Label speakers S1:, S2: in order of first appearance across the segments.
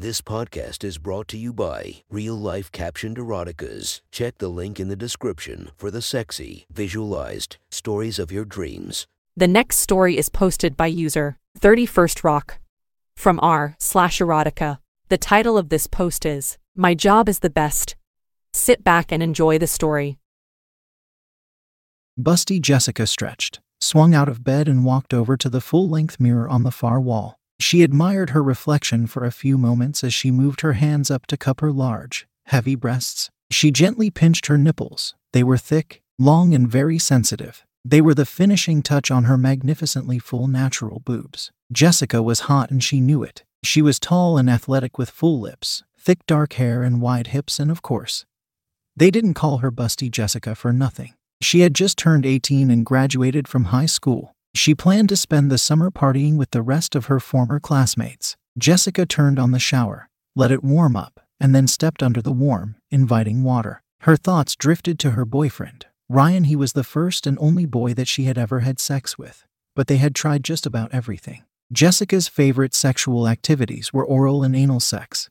S1: This podcast is brought to you by Real Life Captioned Eroticas. Check the link in the description for the sexy, visualized stories of your dreams.
S2: The next story is posted by user 31st Rock from r slash erotica. The title of this post is My Job is the Best. Sit back and enjoy the story.
S3: Busty Jessica stretched, swung out of bed, and walked over to the full length mirror on the far wall. She admired her reflection for a few moments as she moved her hands up to cup her large, heavy breasts. She gently pinched her nipples. They were thick, long, and very sensitive. They were the finishing touch on her magnificently full natural boobs. Jessica was hot and she knew it. She was tall and athletic with full lips, thick dark hair, and wide hips, and of course, they didn't call her Busty Jessica for nothing. She had just turned 18 and graduated from high school. She planned to spend the summer partying with the rest of her former classmates. Jessica turned on the shower, let it warm up, and then stepped under the warm, inviting water. Her thoughts drifted to her boyfriend, Ryan. He was the first and only boy that she had ever had sex with, but they had tried just about everything. Jessica's favorite sexual activities were oral and anal sex.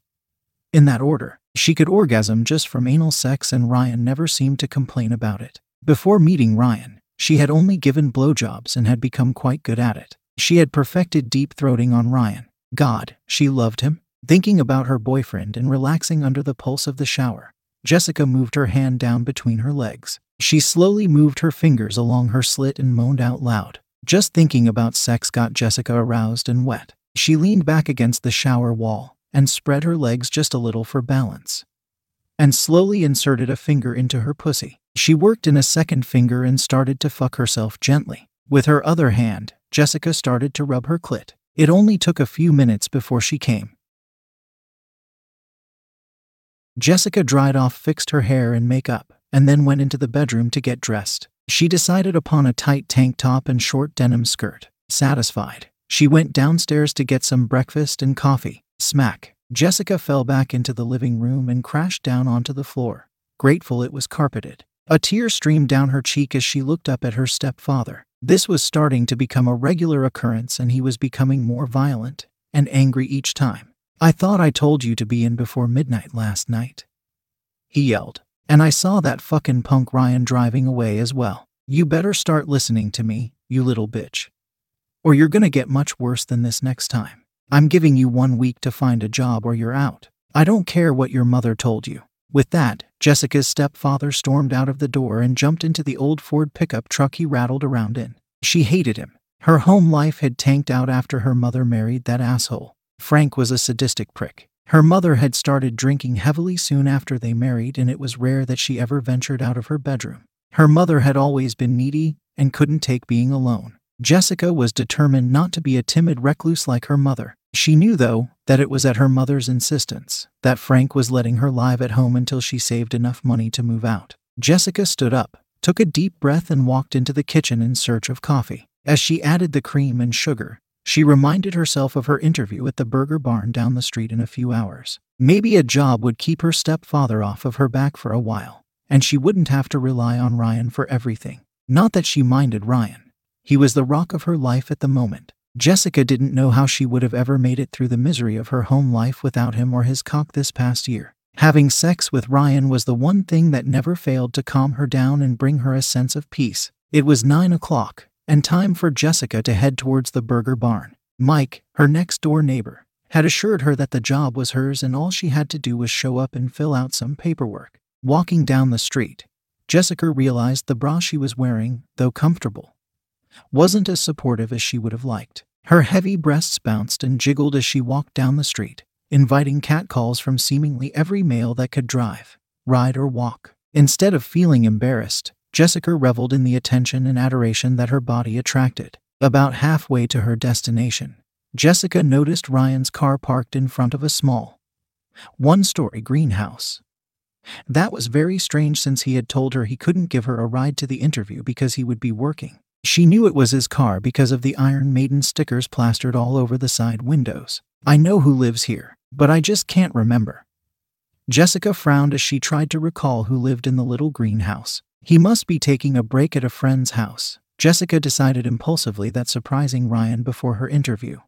S3: In that order, she could orgasm just from anal sex, and Ryan never seemed to complain about it. Before meeting Ryan, she had only given blowjobs and had become quite good at it. She had perfected deep throating on Ryan. God, she loved him. Thinking about her boyfriend and relaxing under the pulse of the shower, Jessica moved her hand down between her legs. She slowly moved her fingers along her slit and moaned out loud. Just thinking about sex got Jessica aroused and wet. She leaned back against the shower wall and spread her legs just a little for balance, and slowly inserted a finger into her pussy. She worked in a second finger and started to fuck herself gently. With her other hand, Jessica started to rub her clit. It only took a few minutes before she came. Jessica dried off, fixed her hair and makeup, and then went into the bedroom to get dressed. She decided upon a tight tank top and short denim skirt. Satisfied, she went downstairs to get some breakfast and coffee. Smack. Jessica fell back into the living room and crashed down onto the floor, grateful it was carpeted. A tear streamed down her cheek as she looked up at her stepfather. This was starting to become a regular occurrence, and he was becoming more violent and angry each time. I thought I told you to be in before midnight last night. He yelled. And I saw that fucking punk Ryan driving away as well. You better start listening to me, you little bitch. Or you're gonna get much worse than this next time. I'm giving you one week to find a job or you're out. I don't care what your mother told you. With that, Jessica's stepfather stormed out of the door and jumped into the old Ford pickup truck he rattled around in. She hated him. Her home life had tanked out after her mother married that asshole. Frank was a sadistic prick. Her mother had started drinking heavily soon after they married, and it was rare that she ever ventured out of her bedroom. Her mother had always been needy and couldn't take being alone. Jessica was determined not to be a timid recluse like her mother. She knew, though, that it was at her mother's insistence that Frank was letting her live at home until she saved enough money to move out. Jessica stood up, took a deep breath, and walked into the kitchen in search of coffee. As she added the cream and sugar, she reminded herself of her interview at the burger barn down the street in a few hours. Maybe a job would keep her stepfather off of her back for a while, and she wouldn't have to rely on Ryan for everything. Not that she minded Ryan. He was the rock of her life at the moment. Jessica didn't know how she would have ever made it through the misery of her home life without him or his cock this past year. Having sex with Ryan was the one thing that never failed to calm her down and bring her a sense of peace. It was nine o'clock, and time for Jessica to head towards the burger barn. Mike, her next door neighbor, had assured her that the job was hers and all she had to do was show up and fill out some paperwork. Walking down the street, Jessica realized the bra she was wearing, though comfortable, wasn't as supportive as she would have liked. Her heavy breasts bounced and jiggled as she walked down the street, inviting catcalls from seemingly every male that could drive, ride, or walk. Instead of feeling embarrassed, Jessica reveled in the attention and adoration that her body attracted. About halfway to her destination, Jessica noticed Ryan's car parked in front of a small, one story greenhouse. That was very strange since he had told her he couldn't give her a ride to the interview because he would be working. She knew it was his car because of the Iron Maiden stickers plastered all over the side windows. I know who lives here, but I just can't remember. Jessica frowned as she tried to recall who lived in the little greenhouse. He must be taking a break at a friend's house. Jessica decided impulsively that surprising Ryan before her interview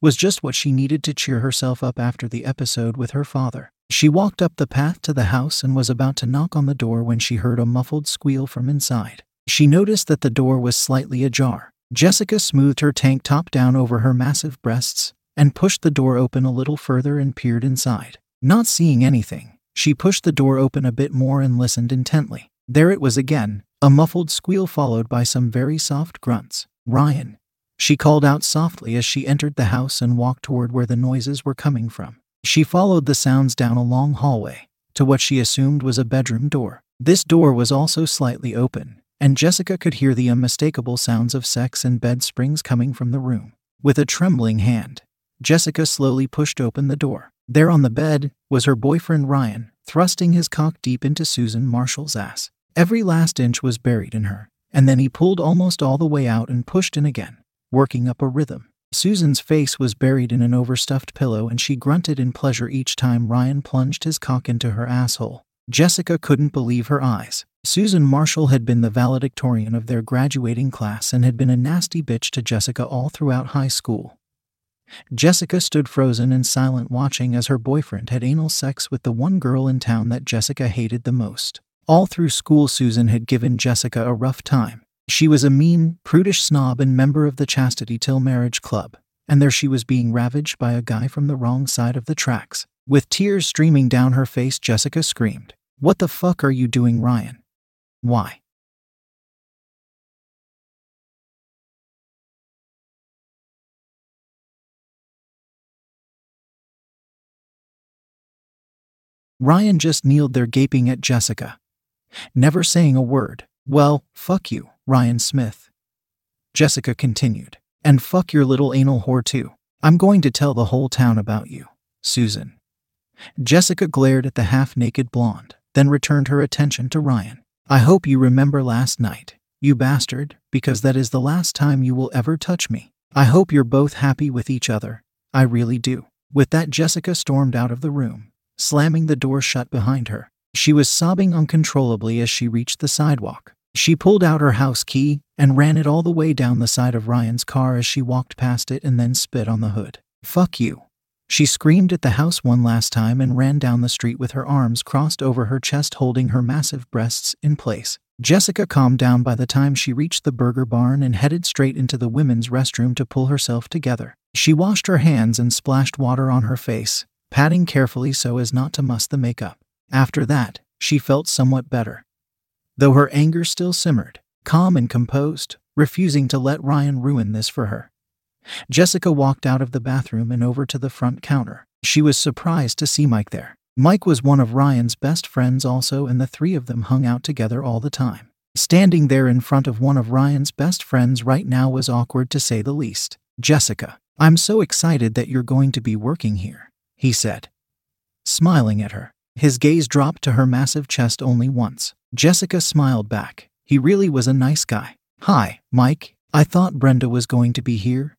S3: was just what she needed to cheer herself up after the episode with her father. She walked up the path to the house and was about to knock on the door when she heard a muffled squeal from inside. She noticed that the door was slightly ajar. Jessica smoothed her tank top down over her massive breasts and pushed the door open a little further and peered inside. Not seeing anything, she pushed the door open a bit more and listened intently. There it was again, a muffled squeal followed by some very soft grunts. Ryan. She called out softly as she entered the house and walked toward where the noises were coming from. She followed the sounds down a long hallway to what she assumed was a bedroom door. This door was also slightly open, and Jessica could hear the unmistakable sounds of sex and bed springs coming from the room. With a trembling hand, Jessica slowly pushed open the door. There on the bed was her boyfriend Ryan, thrusting his cock deep into Susan Marshall's ass. Every last inch was buried in her, and then he pulled almost all the way out and pushed in again, working up a rhythm. Susan's face was buried in an overstuffed pillow and she grunted in pleasure each time Ryan plunged his cock into her asshole. Jessica couldn't believe her eyes. Susan Marshall had been the valedictorian of their graduating class and had been a nasty bitch to Jessica all throughout high school. Jessica stood frozen and silent watching as her boyfriend had anal sex with the one girl in town that Jessica hated the most. All through school, Susan had given Jessica a rough time. She was a mean, prudish snob and member of the Chastity Till Marriage Club, and there she was being ravaged by a guy from the wrong side of the tracks. With tears streaming down her face, Jessica screamed, What the fuck are you doing, Ryan? Why? Ryan just kneeled there gaping at Jessica, never saying a word. Well, fuck you, Ryan Smith. Jessica continued. And fuck your little anal whore too. I'm going to tell the whole town about you, Susan. Jessica glared at the half naked blonde, then returned her attention to Ryan. I hope you remember last night, you bastard, because that is the last time you will ever touch me. I hope you're both happy with each other. I really do. With that, Jessica stormed out of the room, slamming the door shut behind her. She was sobbing uncontrollably as she reached the sidewalk. She pulled out her house key and ran it all the way down the side of Ryan's car as she walked past it and then spit on the hood. Fuck you. She screamed at the house one last time and ran down the street with her arms crossed over her chest, holding her massive breasts in place. Jessica calmed down by the time she reached the burger barn and headed straight into the women's restroom to pull herself together. She washed her hands and splashed water on her face, patting carefully so as not to muss the makeup. After that, she felt somewhat better. Though her anger still simmered, calm and composed, refusing to let Ryan ruin this for her. Jessica walked out of the bathroom and over to the front counter. She was surprised to see Mike there. Mike was one of Ryan's best friends, also, and the three of them hung out together all the time. Standing there in front of one of Ryan's best friends right now was awkward to say the least. Jessica, I'm so excited that you're going to be working here, he said, smiling at her. His gaze dropped to her massive chest only once. Jessica smiled back. He really was a nice guy. Hi, Mike. I thought Brenda was going to be here.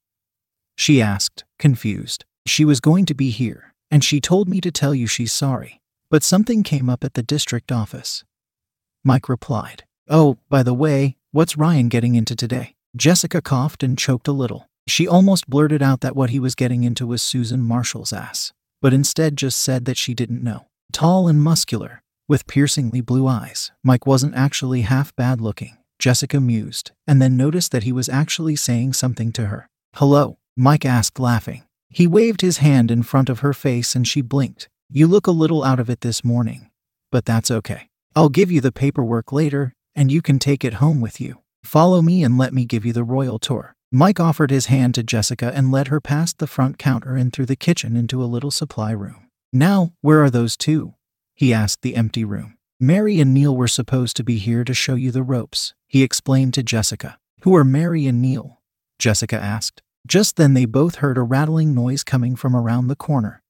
S3: She asked, confused. She was going to be here, and she told me to tell you she's sorry. But something came up at the district office. Mike replied. Oh, by the way, what's Ryan getting into today? Jessica coughed and choked a little. She almost blurted out that what he was getting into was Susan Marshall's ass, but instead just said that she didn't know. Tall and muscular, with piercingly blue eyes, Mike wasn't actually half bad looking. Jessica mused, and then noticed that he was actually saying something to her. Hello, Mike asked, laughing. He waved his hand in front of her face and she blinked. You look a little out of it this morning, but that's okay. I'll give you the paperwork later, and you can take it home with you. Follow me and let me give you the royal tour. Mike offered his hand to Jessica and led her past the front counter and through the kitchen into a little supply room. Now, where are those two? He asked the empty room. Mary and Neil were supposed to be here to show you the ropes, he explained to Jessica. Who are Mary and Neil? Jessica asked. Just then they both heard a rattling noise coming from around the corner.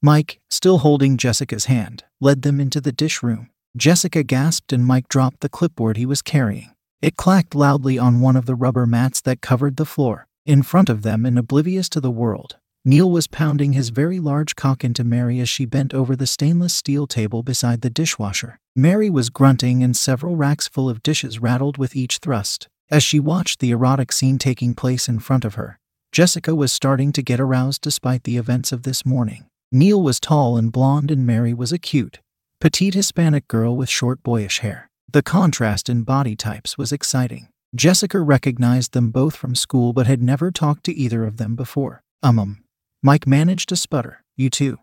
S3: Mike, still holding Jessica's hand, led them into the dish room. Jessica gasped and Mike dropped the clipboard he was carrying. It clacked loudly on one of the rubber mats that covered the floor. In front of them and oblivious to the world, Neil was pounding his very large cock into Mary as she bent over the stainless steel table beside the dishwasher. Mary was grunting, and several racks full of dishes rattled with each thrust. As she watched the erotic scene taking place in front of her, Jessica was starting to get aroused despite the events of this morning. Neil was tall and blonde, and Mary was a cute, petite Hispanic girl with short boyish hair. The contrast in body types was exciting. Jessica recognized them both from school but had never talked to either of them before. Um, um. Mike managed to sputter. You too.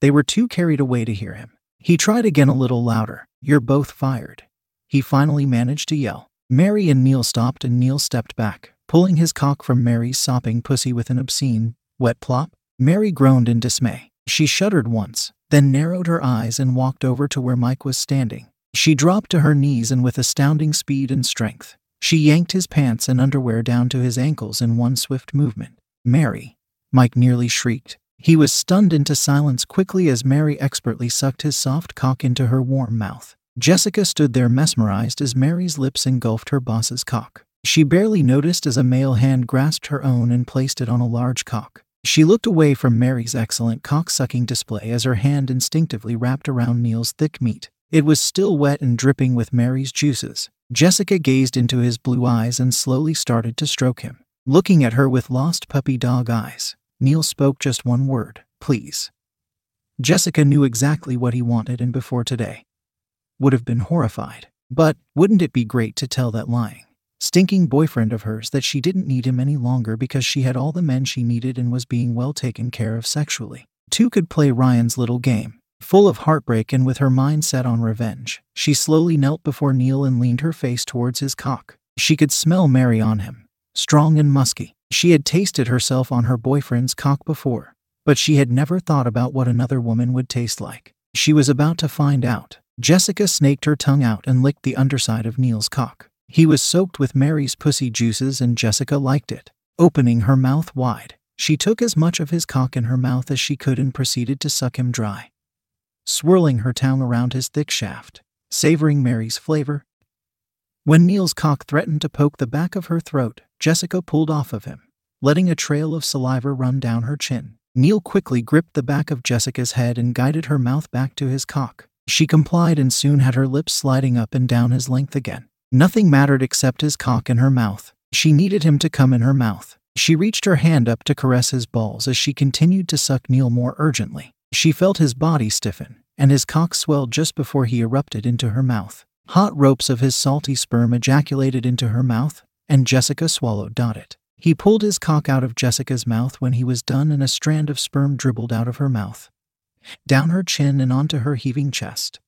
S3: They were too carried away to hear him. He tried again a little louder. You're both fired. He finally managed to yell. Mary and Neil stopped and Neil stepped back, pulling his cock from Mary's sopping pussy with an obscene, wet plop. Mary groaned in dismay. She shuddered once, then narrowed her eyes and walked over to where Mike was standing. She dropped to her knees and with astounding speed and strength, she yanked his pants and underwear down to his ankles in one swift movement. Mary, Mike nearly shrieked. He was stunned into silence quickly as Mary expertly sucked his soft cock into her warm mouth. Jessica stood there mesmerized as Mary's lips engulfed her boss's cock. She barely noticed as a male hand grasped her own and placed it on a large cock. She looked away from Mary's excellent cock sucking display as her hand instinctively wrapped around Neil's thick meat. It was still wet and dripping with Mary's juices. Jessica gazed into his blue eyes and slowly started to stroke him. Looking at her with lost puppy dog eyes, Neil spoke just one word please. Jessica knew exactly what he wanted and before today would have been horrified. But wouldn't it be great to tell that lying, stinking boyfriend of hers that she didn't need him any longer because she had all the men she needed and was being well taken care of sexually? Two could play Ryan's little game. Full of heartbreak and with her mind set on revenge, she slowly knelt before Neil and leaned her face towards his cock. She could smell Mary on him, strong and musky. She had tasted herself on her boyfriend's cock before, but she had never thought about what another woman would taste like. She was about to find out. Jessica snaked her tongue out and licked the underside of Neil's cock. He was soaked with Mary's pussy juices and Jessica liked it. Opening her mouth wide, she took as much of his cock in her mouth as she could and proceeded to suck him dry. Swirling her tongue around his thick shaft, savoring Mary's flavor. When Neil's cock threatened to poke the back of her throat, Jessica pulled off of him, letting a trail of saliva run down her chin. Neil quickly gripped the back of Jessica's head and guided her mouth back to his cock. She complied and soon had her lips sliding up and down his length again. Nothing mattered except his cock in her mouth. She needed him to come in her mouth. She reached her hand up to caress his balls as she continued to suck Neil more urgently. She felt his body stiffen, and his cock swell just before he erupted into her mouth. Hot ropes of his salty sperm ejaculated into her mouth, and Jessica swallowed it. He pulled his cock out of Jessica's mouth when he was done, and a strand of sperm dribbled out of her mouth down her chin and onto her heaving chest,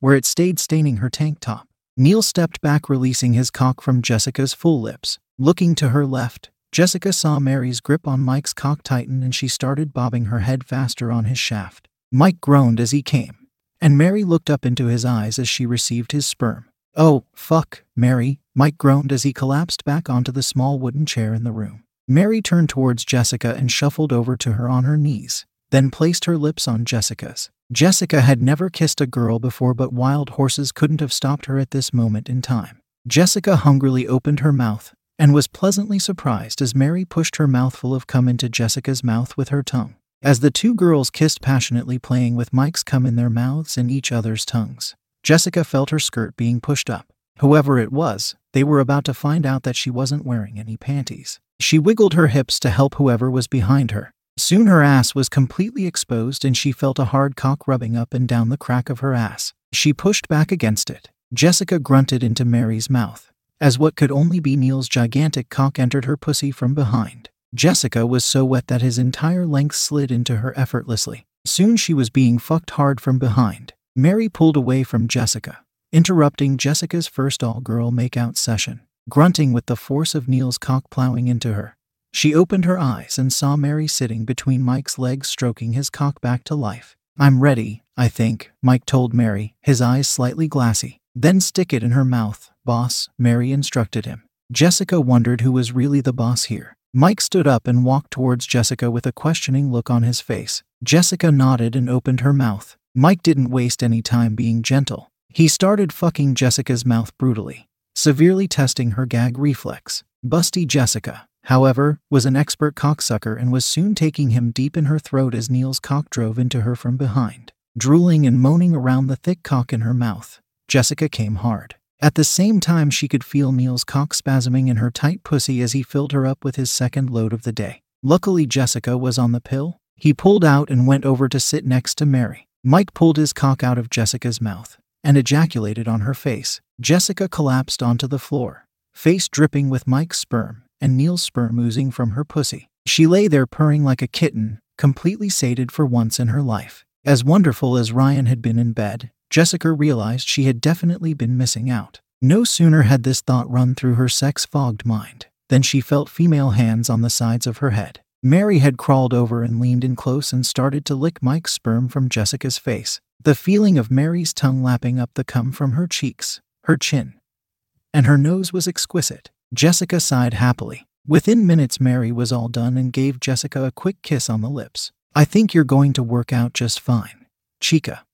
S3: where it stayed staining her tank top. Neil stepped back, releasing his cock from Jessica's full lips. Looking to her left, Jessica saw Mary's grip on Mike's cock tighten and she started bobbing her head faster on his shaft. Mike groaned as he came, and Mary looked up into his eyes as she received his sperm. Oh, fuck, Mary, Mike groaned as he collapsed back onto the small wooden chair in the room. Mary turned towards Jessica and shuffled over to her on her knees then placed her lips on Jessica's. Jessica had never kissed a girl before, but wild horses couldn't have stopped her at this moment in time. Jessica hungrily opened her mouth and was pleasantly surprised as Mary pushed her mouthful of cum into Jessica's mouth with her tongue. As the two girls kissed passionately, playing with Mike's cum in their mouths and each other's tongues, Jessica felt her skirt being pushed up. Whoever it was, they were about to find out that she wasn't wearing any panties. She wiggled her hips to help whoever was behind her, Soon her ass was completely exposed and she felt a hard cock rubbing up and down the crack of her ass. She pushed back against it. Jessica grunted into Mary's mouth, as what could only be Neil's gigantic cock entered her pussy from behind. Jessica was so wet that his entire length slid into her effortlessly. Soon she was being fucked hard from behind. Mary pulled away from Jessica, interrupting Jessica's first all girl makeout session, grunting with the force of Neil's cock plowing into her. She opened her eyes and saw Mary sitting between Mike's legs, stroking his cock back to life. I'm ready, I think, Mike told Mary, his eyes slightly glassy. Then stick it in her mouth, boss, Mary instructed him. Jessica wondered who was really the boss here. Mike stood up and walked towards Jessica with a questioning look on his face. Jessica nodded and opened her mouth. Mike didn't waste any time being gentle. He started fucking Jessica's mouth brutally, severely testing her gag reflex. Busty Jessica, however, was an expert cocksucker and was soon taking him deep in her throat as Neil's cock drove into her from behind. Drooling and moaning around the thick cock in her mouth, Jessica came hard. At the same time, she could feel Neil's cock spasming in her tight pussy as he filled her up with his second load of the day. Luckily, Jessica was on the pill. He pulled out and went over to sit next to Mary. Mike pulled his cock out of Jessica's mouth and ejaculated on her face. Jessica collapsed onto the floor, face dripping with Mike's sperm and Neil's sperm oozing from her pussy. She lay there purring like a kitten, completely sated for once in her life. As wonderful as Ryan had been in bed, Jessica realized she had definitely been missing out. No sooner had this thought run through her sex fogged mind than she felt female hands on the sides of her head. Mary had crawled over and leaned in close and started to lick Mike's sperm from Jessica's face. The feeling of Mary's tongue lapping up the cum from her cheeks, her chin, and her nose was exquisite. Jessica sighed happily. Within minutes, Mary was all done and gave Jessica a quick kiss on the lips. I think you're going to work out just fine, Chica.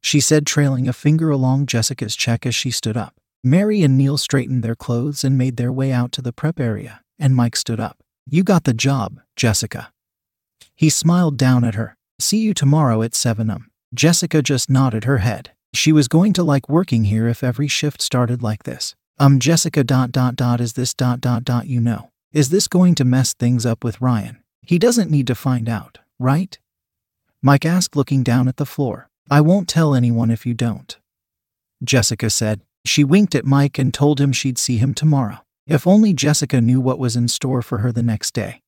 S3: She said, trailing a finger along Jessica's cheek as she stood up. Mary and Neil straightened their clothes and made their way out to the prep area, and Mike stood up. You got the job, Jessica. He smiled down at her. See you tomorrow at 7 am. Jessica just nodded her head. She was going to like working here if every shift started like this. Um, Jessica dot dot dot is this dot dot dot you know. Is this going to mess things up with Ryan? He doesn't need to find out, right? Mike asked, looking down at the floor. I won't tell anyone if you don't. Jessica said. She winked at Mike and told him she'd see him tomorrow. If only Jessica knew what was in store for her the next day.